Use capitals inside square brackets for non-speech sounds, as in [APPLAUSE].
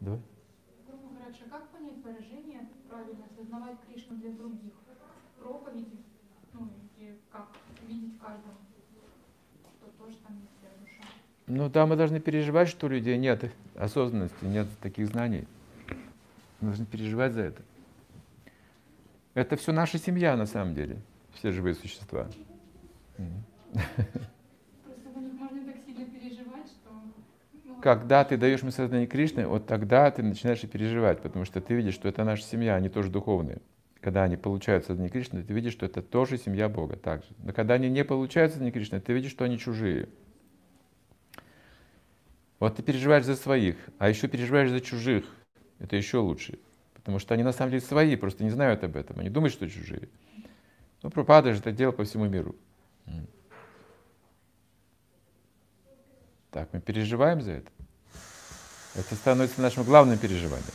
Давай. Грубо говоря, как понять выражение правильно осознавать Кришну для других? Проповеди, ну, или как видеть каждого, что тоже там есть вся душа. Ну, там мы должны переживать, что у людей нет осознанности, нет таких знаний. Мы должны переживать за это. Это все наша семья на самом деле, все живые существа. Мгм. [LAUGHS] Просто за них можно так сильно переживать, что... ну, Когда ты даешь им сознание Кришны, вот тогда ты начинаешь и переживать, потому что ты видишь, что это наша семья, они тоже духовные. Когда они получают сознание Кришны, ты видишь, что это тоже семья Бога, так же. Но когда они не получают сознание Кришны, ты видишь, что они чужие. Вот ты переживаешь за своих, а еще переживаешь за чужих. Это еще лучше. Потому что они на самом деле свои, просто не знают об этом. Они думают, что чужие. Ну, пропада это дело по всему миру. Так, мы переживаем за это. Это становится нашим главным переживанием.